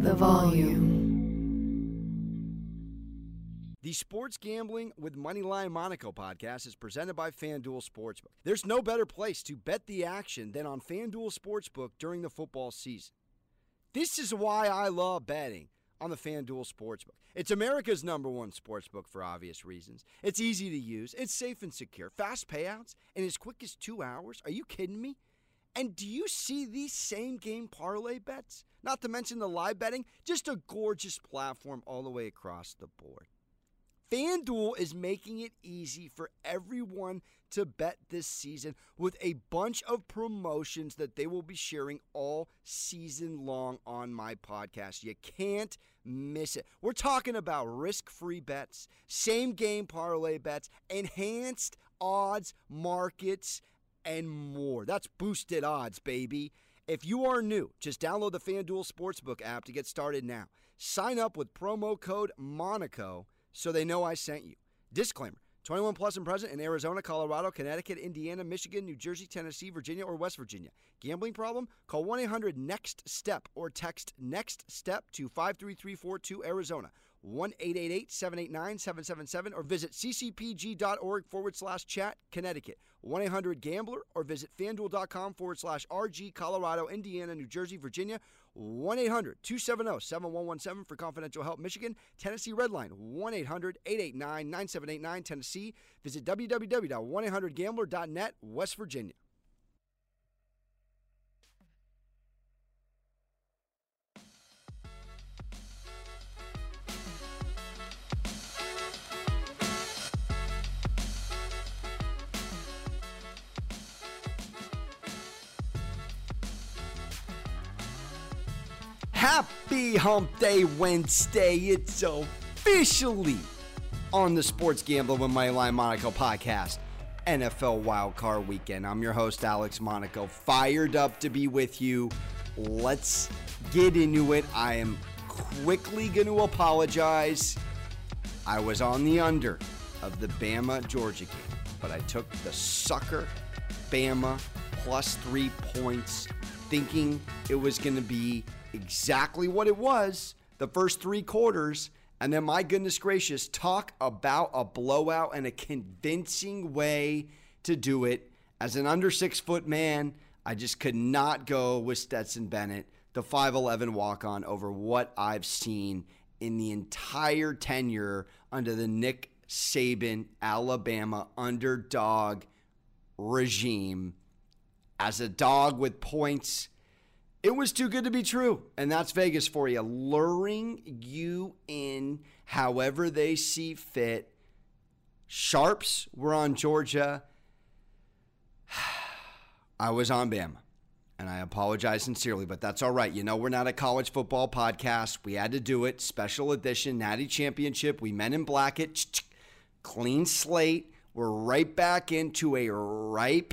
the volume. The Sports Gambling with Moneyline Monaco podcast is presented by FanDuel Sportsbook. There's no better place to bet the action than on FanDuel Sportsbook during the football season. This is why I love betting on the FanDuel Sportsbook. It's America's number one sportsbook for obvious reasons. It's easy to use, it's safe and secure, fast payouts, and as quick as two hours. Are you kidding me? And do you see these same game parlay bets? Not to mention the live betting, just a gorgeous platform all the way across the board. FanDuel is making it easy for everyone to bet this season with a bunch of promotions that they will be sharing all season long on my podcast. You can't miss it. We're talking about risk free bets, same game parlay bets, enhanced odds markets, and more. That's boosted odds, baby. If you are new, just download the FanDuel Sportsbook app to get started now. Sign up with promo code Monaco so they know I sent you. Disclaimer 21 plus and present in Arizona, Colorado, Connecticut, Indiana, Michigan, New Jersey, Tennessee, Virginia, or West Virginia. Gambling problem? Call 1 800 NEXT STEP or text NEXT STEP to 53342 Arizona. 1 888 789 777 or visit ccpg.org forward slash chat Connecticut. 1 800 Gambler or visit fanduel.com forward slash RG Colorado, Indiana, New Jersey, Virginia. 1 800 270 7117 for confidential help. Michigan, Tennessee Redline 1 800 889 9789 Tennessee. Visit www.1800gambler.net West Virginia. Happy Hump Day Wednesday. It's officially on the Sports Gambling with Moneyline Monaco podcast. NFL Wildcard Weekend. I'm your host, Alex Monaco. Fired up to be with you. Let's get into it. I am quickly going to apologize. I was on the under of the Bama Georgia game, but I took the sucker Bama plus three points, thinking it was going to be exactly what it was the first three quarters. And then, my goodness gracious, talk about a blowout and a convincing way to do it. As an under six foot man, I just could not go with Stetson Bennett, the 5'11 walk on, over what I've seen in the entire tenure under the Nick Saban Alabama underdog regime. As a dog with points, it was too good to be true. And that's Vegas for you, luring you in however they see fit. Sharps were on Georgia. I was on Bama. And I apologize sincerely, but that's all right. You know, we're not a college football podcast. We had to do it. Special edition, Natty Championship. We men in black it. Clean slate. We're right back into a ripe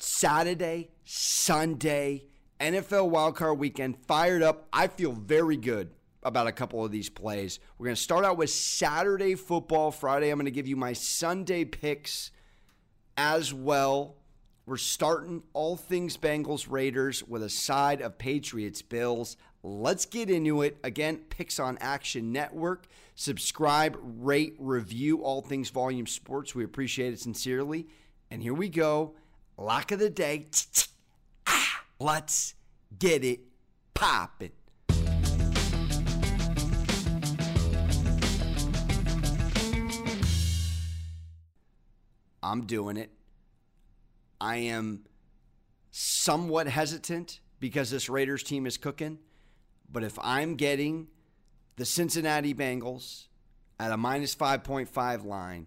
Saturday, Sunday NFL wildcard weekend fired up. I feel very good about a couple of these plays. We're going to start out with Saturday football. Friday, I'm going to give you my Sunday picks as well. We're starting all things Bengals Raiders with a side of Patriots Bills. Let's get into it. Again, Picks on Action Network. Subscribe, rate, review all things Volume Sports. We appreciate it sincerely. And here we go. Lock of the day. Let's get it poppin'. I'm doing it. I am somewhat hesitant because this Raiders team is cooking. But if I'm getting the Cincinnati Bengals at a minus 5.5 line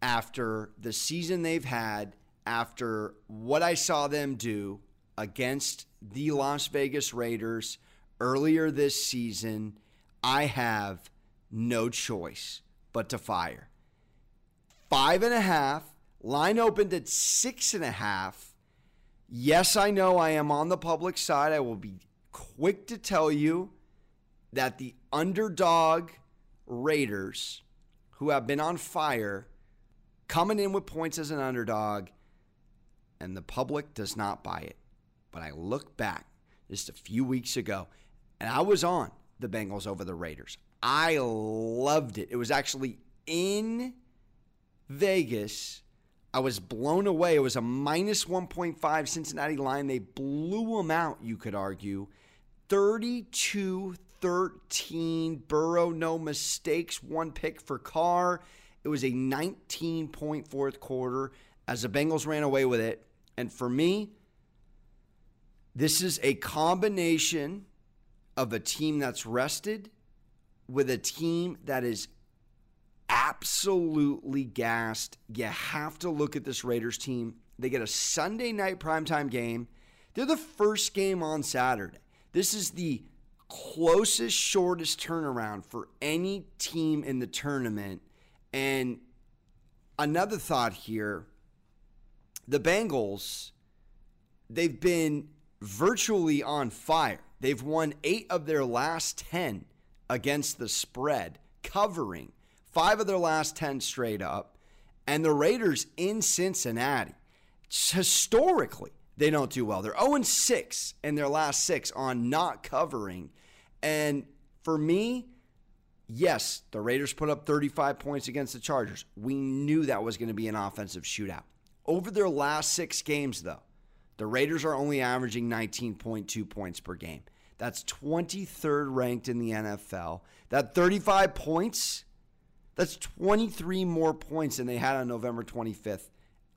after the season they've had, after what I saw them do against the Las Vegas Raiders earlier this season, I have no choice but to fire. Five and a half, line opened at six and a half. Yes, I know I am on the public side. I will be quick to tell you that the underdog Raiders, who have been on fire, coming in with points as an underdog, and the public does not buy it. But I look back just a few weeks ago, And I was on the Bengals over the Raiders. I loved it. It was actually in Vegas. I was blown away. It was a minus 1.5 Cincinnati line. They blew them out, you could argue. 32 13. Burrow, no mistakes. One pick for Carr. It was a 19 point fourth quarter as the Bengals ran away with it. And for me, this is a combination of a team that's rested with a team that is absolutely gassed. You have to look at this Raiders team. They get a Sunday night primetime game. They're the first game on Saturday. This is the closest, shortest turnaround for any team in the tournament. And another thought here the Bengals, they've been virtually on fire. They've won eight of their last 10 against the spread, covering five of their last 10 straight up. And the Raiders in Cincinnati, historically, they don't do well. They're 0 6 in their last six on not covering. And for me, yes, the Raiders put up 35 points against the Chargers. We knew that was going to be an offensive shootout. Over their last six games, though, the Raiders are only averaging 19.2 points per game. That's 23rd ranked in the NFL. That 35 points, that's 23 more points than they had on November 25th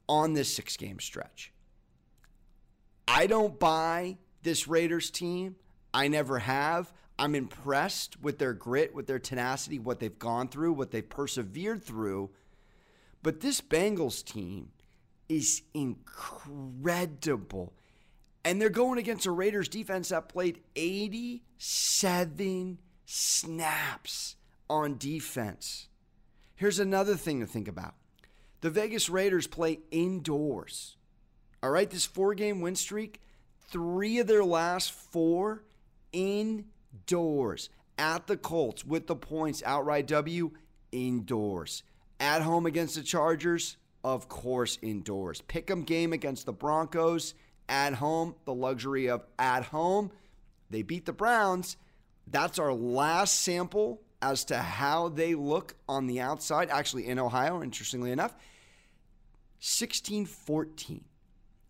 on this six game stretch. I don't buy this Raiders team. I never have. I'm impressed with their grit, with their tenacity, what they've gone through, what they've persevered through. But this Bengals team is incredible. And they're going against a Raiders defense that played 87 snaps on defense. Here's another thing to think about the Vegas Raiders play indoors. All right, this four game win streak, three of their last four indoors. At the Colts with the points, outright W, indoors. At home against the Chargers, of course, indoors. Pick 'em game against the Broncos, at home, the luxury of at home. They beat the Browns. That's our last sample as to how they look on the outside, actually in Ohio, interestingly enough. 16 14.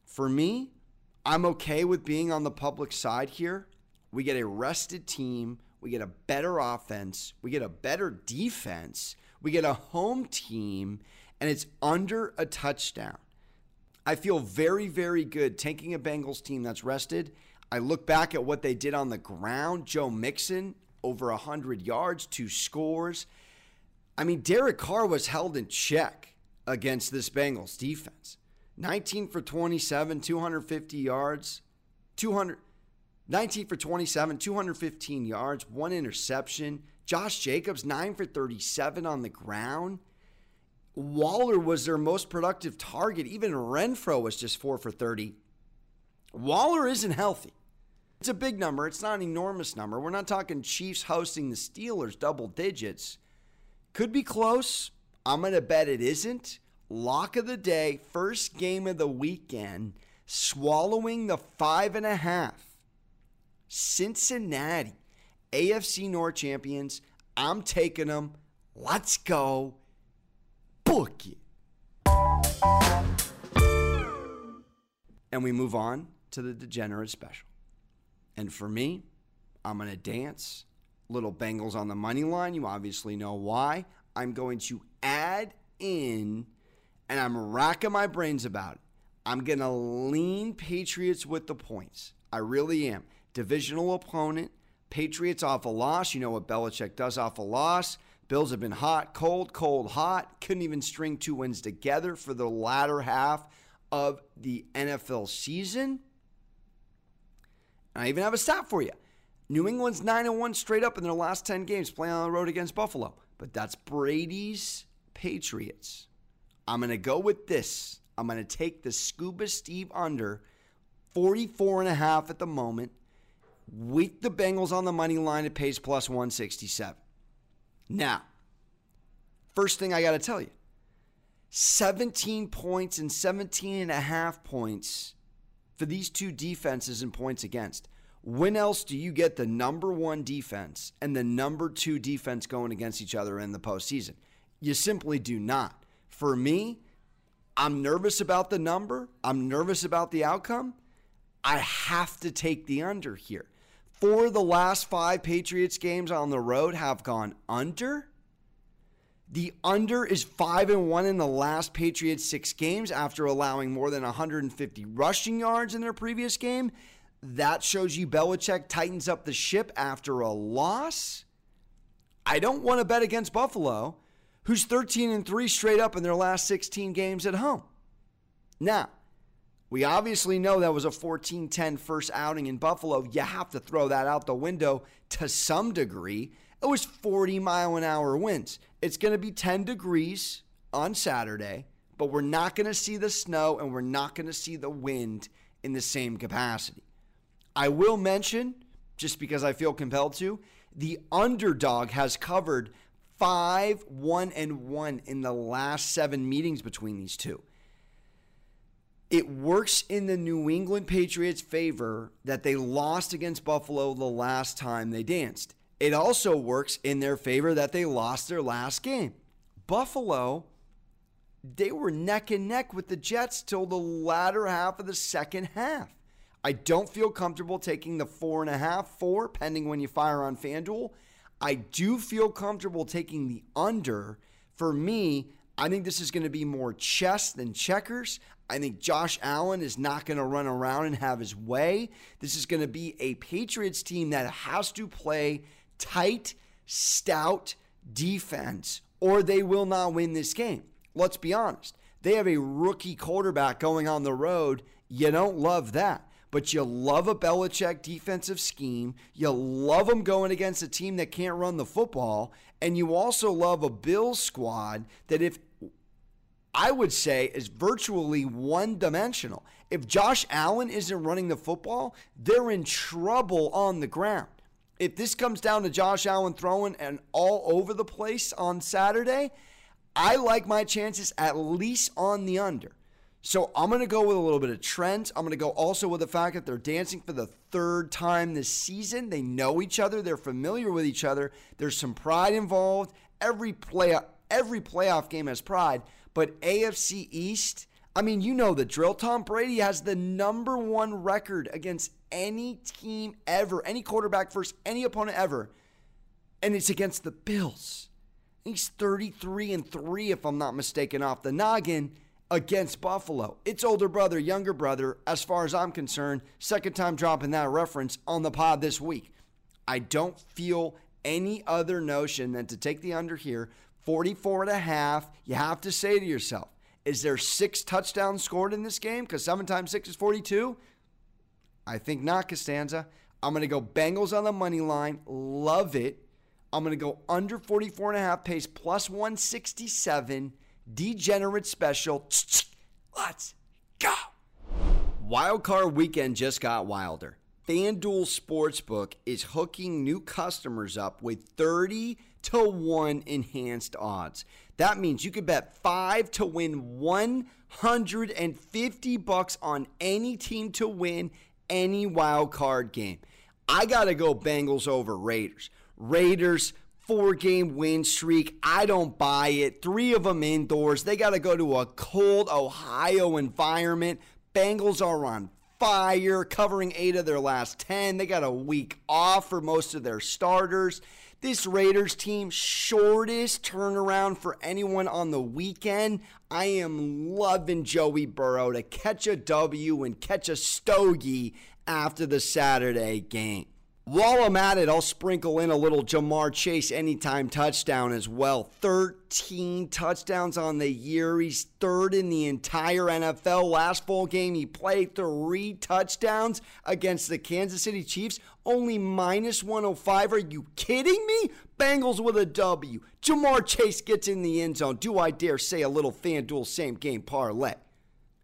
For me, I'm okay with being on the public side here. We get a rested team. We get a better offense. We get a better defense. We get a home team, and it's under a touchdown. I feel very, very good taking a Bengals team that's rested. I look back at what they did on the ground. Joe Mixon, over 100 yards, two scores. I mean, Derek Carr was held in check against this Bengals defense. 19 for 27, 250 yards, 200. 19 for 27, 215 yards, one interception. Josh Jacobs, 9 for 37 on the ground. Waller was their most productive target. Even Renfrow was just 4 for 30. Waller isn't healthy. It's a big number. It's not an enormous number. We're not talking Chiefs hosting the Steelers double digits. Could be close. I'm going to bet it isn't. Lock of the day, first game of the weekend, swallowing the five and a half. Cincinnati, AFC North champions. I'm taking them. Let's go. And we move on to the degenerate special. And for me, I'm going to dance. Little Bengals on the money line. You obviously know why. I'm going to add in, and I'm racking my brains about it. I'm going to lean Patriots with the points. I really am divisional opponent. Patriots off a loss. You know what Belichick does off a loss. Bills have been hot, cold, cold, hot. Couldn't even string two wins together for the latter half of the NFL season. And I even have a stat for you. New England's 9 and 1 straight up in their last 10 games playing on the road against Buffalo. But that's Brady's Patriots. I'm going to go with this. I'm going to take the Scuba Steve under 44 and a half at the moment. With the Bengals on the money line, it pays plus 167. Now, first thing I got to tell you 17 points and 17 and a half points for these two defenses and points against. When else do you get the number one defense and the number two defense going against each other in the postseason? You simply do not. For me, I'm nervous about the number, I'm nervous about the outcome. I have to take the under here. Four of the last five Patriots games on the road have gone under. The under is 5 and 1 in the last Patriots 6 games after allowing more than 150 rushing yards in their previous game. That shows you Belichick tightens up the ship after a loss. I don't want to bet against Buffalo, who's 13 and 3 straight up in their last 16 games at home. Now, we obviously know that was a 14 10 first outing in Buffalo. You have to throw that out the window to some degree. It was 40 mile an hour winds. It's going to be 10 degrees on Saturday, but we're not going to see the snow and we're not going to see the wind in the same capacity. I will mention, just because I feel compelled to, the underdog has covered 5 1 and 1 in the last seven meetings between these two. It works in the New England Patriots' favor that they lost against Buffalo the last time they danced. It also works in their favor that they lost their last game. Buffalo, they were neck and neck with the Jets till the latter half of the second half. I don't feel comfortable taking the four and a half, four, pending when you fire on FanDuel. I do feel comfortable taking the under. For me, I think this is going to be more chess than checkers. I think Josh Allen is not going to run around and have his way. This is going to be a Patriots team that has to play tight, stout defense, or they will not win this game. Let's be honest. They have a rookie quarterback going on the road. You don't love that but you love a Belichick defensive scheme. You love them going against a team that can't run the football. And you also love a Bills squad that, if I would say, is virtually one dimensional. If Josh Allen isn't running the football, they're in trouble on the ground. If this comes down to Josh Allen throwing and all over the place on Saturday, I like my chances at least on the under. So I'm going to go with a little bit of trend. I'm going to go also with the fact that they're dancing for the third time this season. They know each other. They're familiar with each other. There's some pride involved. Every play, every playoff game has pride. But AFC East, I mean, you know the drill. Tom Brady has the number one record against any team ever, any quarterback versus any opponent ever, and it's against the Bills. He's 33 and 3, if I'm not mistaken, off the noggin against Buffalo. It's older brother, younger brother, as far as I'm concerned. Second time dropping that reference on the pod this week. I don't feel any other notion than to take the under here, 44 and a half. You have to say to yourself, is there six touchdowns scored in this game? Because seven times six is 42. I think not, Costanza. I'm going to go Bengals on the money line. Love it. I'm going to go under 44 and a half pace plus 167 degenerate special. Let's go. Wildcard weekend just got wilder. FanDuel Sportsbook is hooking new customers up with 30 to 1 enhanced odds. That means you could bet 5 to win 150 bucks on any team to win any wild card game. I got to go Bengals over Raiders. Raiders four game win streak. I don't buy it. Three of them indoors. They got to go to a cold Ohio environment. Bengals are on fire, covering eight of their last 10. They got a week off for most of their starters. This Raiders team, shortest turnaround for anyone on the weekend. I am loving Joey Burrow to catch a W and catch a stogie after the Saturday game. While I'm at it, I'll sprinkle in a little Ja'Marr Chase anytime touchdown as well. 13 touchdowns on the year. He's third in the entire NFL. Last full game, he played three touchdowns against the Kansas City Chiefs. Only minus 105. Are you kidding me? Bengals with a W. Ja'Marr Chase gets in the end zone. Do I dare say a little FanDuel same game parlay?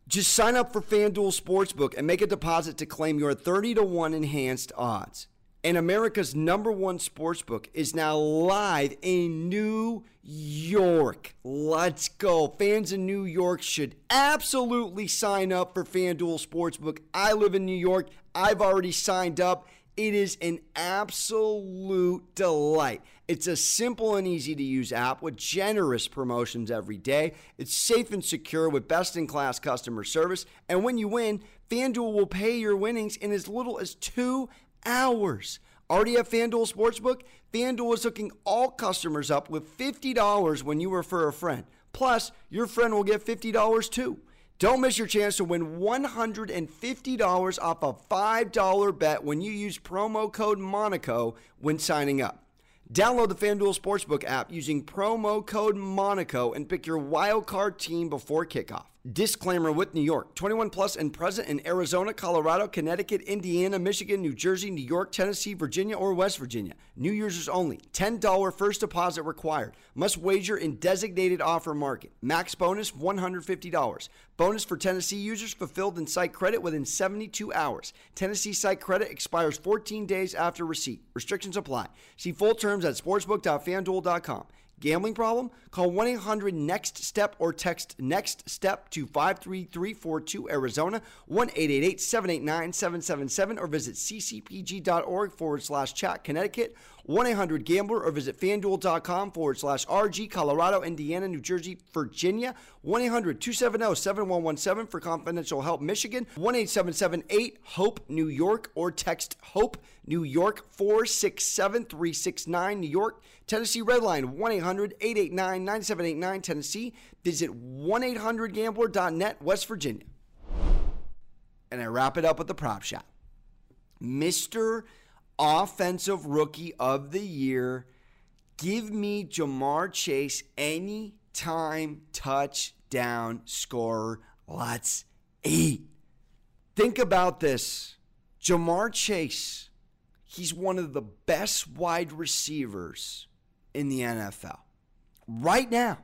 Just sign up for FanDuel Sportsbook and make a deposit to claim your 30 to 1 enhanced odds. And America's number one sports book is now live in New York. Let's go. Fans in New York should absolutely sign up for FanDuel Sportsbook. I live in New York. I've already signed up. It is an absolute delight. It's a simple and easy to use app with generous promotions every day. It's safe and secure with best in class customer service. And when you win, FanDuel will pay your winnings in as little as two hours. Already at FanDuel Sportsbook? FanDuel is hooking all customers up with $50 when you refer a friend. Plus, your friend will get $50 too. Don't miss your chance to win $150 off a $5 bet when you use promo code Monaco when signing up. Download the FanDuel Sportsbook app using promo code Monaco and pick your wild card team before kickoff. Disclaimer with New York 21 plus and present in Arizona, Colorado, Connecticut, Indiana, Michigan, New Jersey, New York, Tennessee, Virginia, or West Virginia. New users only. $10 first deposit required. Must wager in designated offer market. Max bonus $150. Bonus for Tennessee users fulfilled in site credit within 72 hours. Tennessee site credit expires 14 days after receipt. Restrictions apply. See full terms at sportsbook.fanduel.com. Gambling problem? Call 1 800 NEXT STEP or text NEXT STEP to 53342 Arizona, 1 888 789 777, or visit ccpg.org forward slash chat Connecticut, 1 800 Gambler, or visit fanduel.com forward slash RG Colorado, Indiana, New Jersey, Virginia, 1 800 270 7117 for confidential help Michigan, 1 877 8 HOPE New York, or text HOPE New York 467 369 New York. Tennessee Redline 1 800 889 9789 Tennessee. Visit 1 800 gambler.net West Virginia. And I wrap it up with the prop shot. Mr. Offensive Rookie of the Year. Give me Ja'Marr Chase any time touchdown scorer. Let's eat. Think about this. Ja'Marr Chase, he's one of the best wide receivers in the NFL. Right now,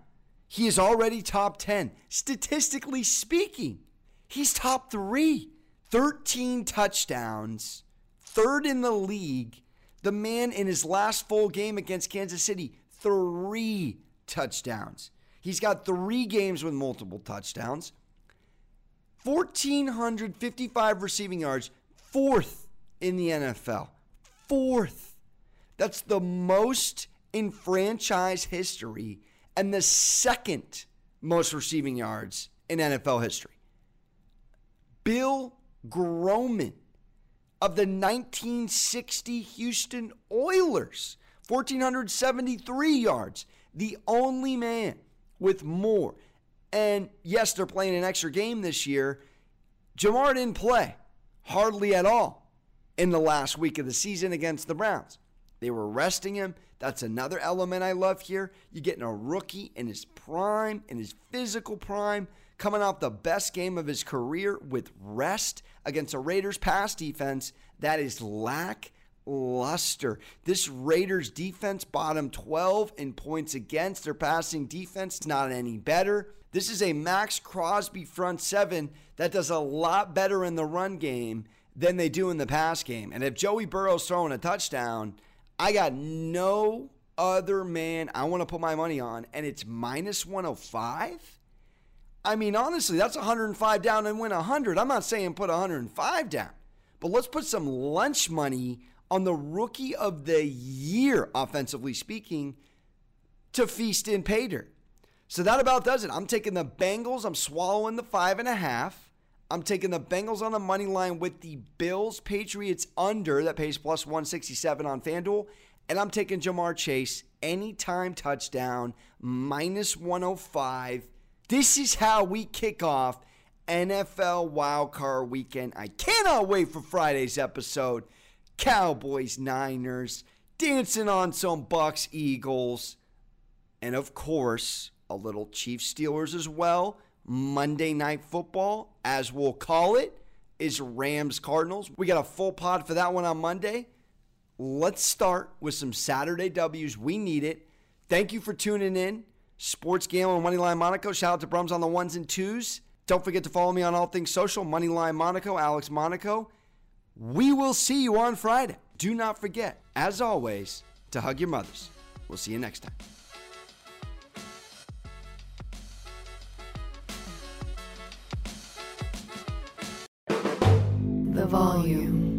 he is already top 10. Statistically speaking, he's top three. 13 touchdowns, third in the league. The man in his last full game against Kansas City, three touchdowns. He's got three games with multiple touchdowns. 1,455 receiving yards, fourth in the NFL. Fourth. That's the most in franchise history and the second most receiving yards in NFL history. Bill Groman of the 1960 Houston Oilers, 1,473 yards, the only man with more. And yes, they're playing an extra game this year. Ja'Marr didn't play hardly at all in the last week of the season against the Browns. They were resting him. That's another element I love here. You're getting a rookie in his prime, in his physical prime, coming off the best game of his career with rest against a Raiders pass defense that is lackluster. This Raiders defense bottom 12 in points against. Their passing defense not any better. This is a Maxx Crosby front seven that does a lot better in the run game than they do in the pass game. And if Joey Burrow's throwing a touchdown, I got no other man I want to put my money on, and it's minus 105. I mean, honestly, that's 105 down and win 100. I'm not saying put 105 down, but let's put some lunch money on the rookie of the year, offensively speaking, to feast in dirt. So that about does it. I'm taking the Bengals. I'm swallowing the five and a half. I'm taking the Bengals on the money line with the Bills Patriots under that pays plus 167 on FanDuel. And I'm taking Ja'Marr Chase anytime touchdown minus 105 this is how we kick off NFL Wildcard Weekend. I cannot wait for Friday's episode. Cowboys, Niners, dancing on some Bucks, Eagles, and of course, a little Chiefs, Steelers as well. Monday Night Football, as we'll call it, is Rams, Cardinals. We got a full pod for that one on Monday. Let's start with some Saturday W's. We need it. Thank you for tuning in. Sports Gambling Moneyline Monaco. Shout out to Brums on the ones and twos. Don't forget to follow me on all things social. Moneyline Monaco, Alex Monaco. We will see you on Friday. Do not forget, as always, to hug your mothers. We'll see you next time. the volume.